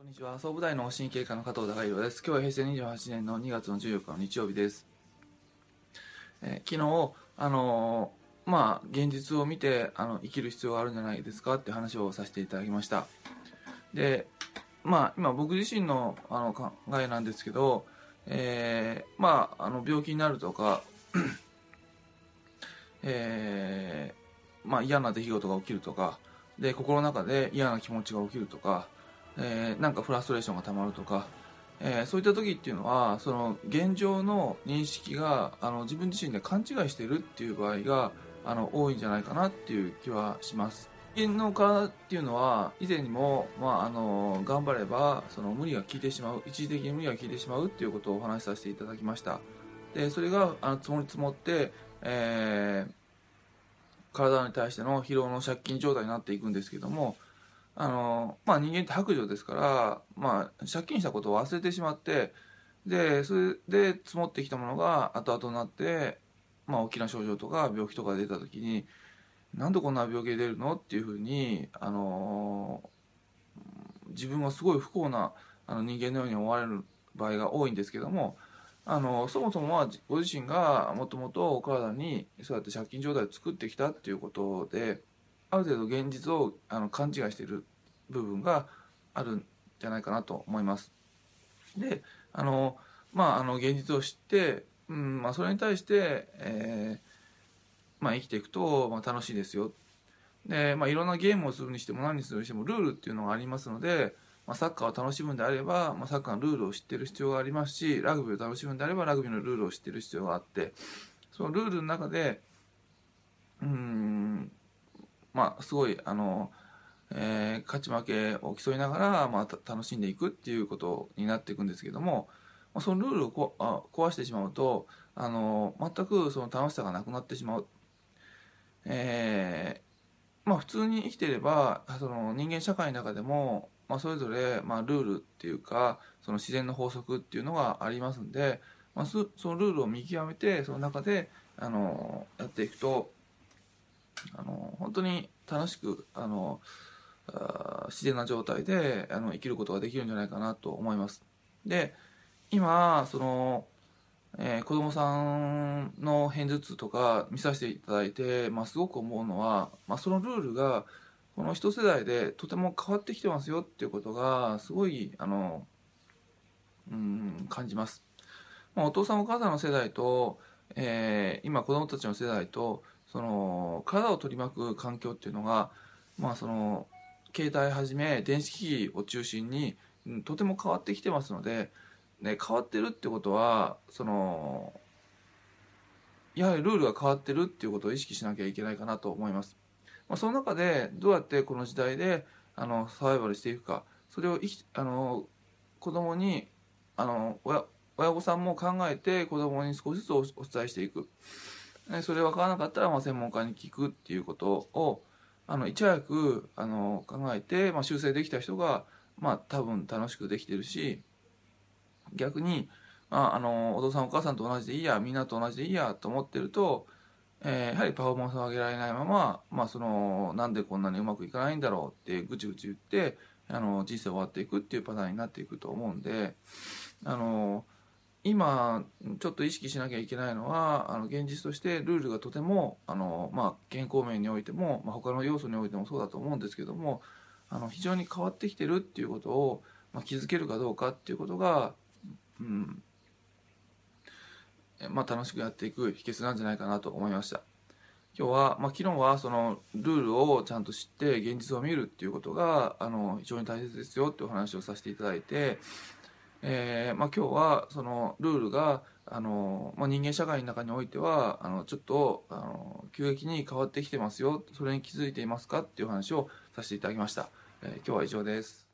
こんにちは。総武大の神経科の加藤孝弘です。今日は平成28年の2月の14日の日曜日です、えー、昨日あのー、まあ現実を見てあの生きる必要があるんじゃないですか？って話をさせていただきました。でまあ今僕自身のあの考えなんですけど、えー、まああの病気になるとか えー、まあ嫌な出来事が起きるとかで心の中で嫌な気持ちが起きるとかえー、なんかフラストレーションがたまるとか、えー、そういった時っていうのはその現状の認識があの自分自身で勘違いしてるっていう場合があの多いんじゃないかなっていう気はします。人間の体っていうのは以前にも、まあ、あの頑張ればその無理が効いてしまう一時的に無理が効いてしまうっていうことをお話しさせていただきましたでそれがあの積もり積もって、えー、体に対しての疲労の借金状態になっていくんですけどもあの、まあ人間って白状ですから、まあ借金したことを忘れてしまって、で、それで積もってきたものが後々になって、まあ大きな症状とか病気とか出た時に、なんでこんな病気出るのっていうふうに、あの自分はすごい不幸なあの人間のように思われる場合が多いんですけども、あのそもそもはご自身がもともとお体にそうやって借金状態を作ってきたっていうことである程度現実をあの勘違いしてる部分があるんじゃないかなと思います。であのまああの現実を知って、うんまあ、それに対して、えーまあ、生きていくと、まあ、楽しいですよで、まあ、いろんなゲームをするにしても何にするにしてもルールっていうのがありますので、まあ、サッカーを楽しむんであれば、まあ、サッカーのルールを知ってる必要がありますしラグビーを楽しむんであればラグビーのルールを知ってる必要があってそのルールの中でうんまあすごいあのえー、勝ち負けを競いながら、まあ、楽しんでいくっていうことになっていくんですけども、まあ、そのルールをこあ壊してしまうとあの全くその楽しさがなくなってしまう。えー、まあ、普通に生きていればその人間社会の中でも、まあ、それぞれ、まあ、ルールっていうかその自然の法則っていうのがありますんで、まあ、そのルールを見極めてその中であのやっていくとあの本当に楽しくあの自然な状態であの生きることができるんじゃないかなと思います。で今その、えー、子供さんの片頭痛とか見させていただいて、まあ、すごく思うのは、まあ、そのルールがこの一世代でとても変わってきてますよっていうことがすごいあのうん感じます。まあ、お父さんお母さんの世代と、えー、今子供たちの世代とその体を取り巻く環境っていうのがまあその携帯はじめ電子機器を中心に、とても変わってきてますので、ね、変わってるってことはそのやはりルールが変わってるっていうことを意識しなきゃいけないかなと思います。まあ、その中でどうやってこの時代であのサバイバルしていくかそれをあの子供にあの親親御さんも考えて子供に少しずつお伝えしていくそれ分からなかったらまあ専門家に聞くっていうことをあのいち早くあの考えて、まあ、修正できた人が、まあ、多分楽しくできてるし逆に、まあ、あのお父さんお母さんと同じでいいやみんなと同じでいいやと思ってると、えー、やはりパフォーマンスを上げられないまま、まあ、そのなんでこんなにうまくいかないんだろうってぐちぐち言ってあの人生終わっていくっていうパターンになっていくと思うんであの今ちょっと意識しなきゃいけないのはあの現実としてルールがとてもあの、まあ、健康面においても、まあ、他の要素においてもそうだと思うんですけどもあの非常に変わってきてるっていうことを、まあ、気づけるかどうかっていうことが、うんまあ、楽しくやっていく秘訣なんじゃないかなと思いました。今日は、まあ、昨日はそのルールをちゃんと知って現実を見るっていうことがあの非常に大切ですよってお話をさせていただいてえーまあ、今日はそのルールがあの、まあ、人間社会の中においてはあのちょっとあの急激に変わってきてますよ。それに気づいていますか？っていう話をさせていただきました、えー、今日は以上です。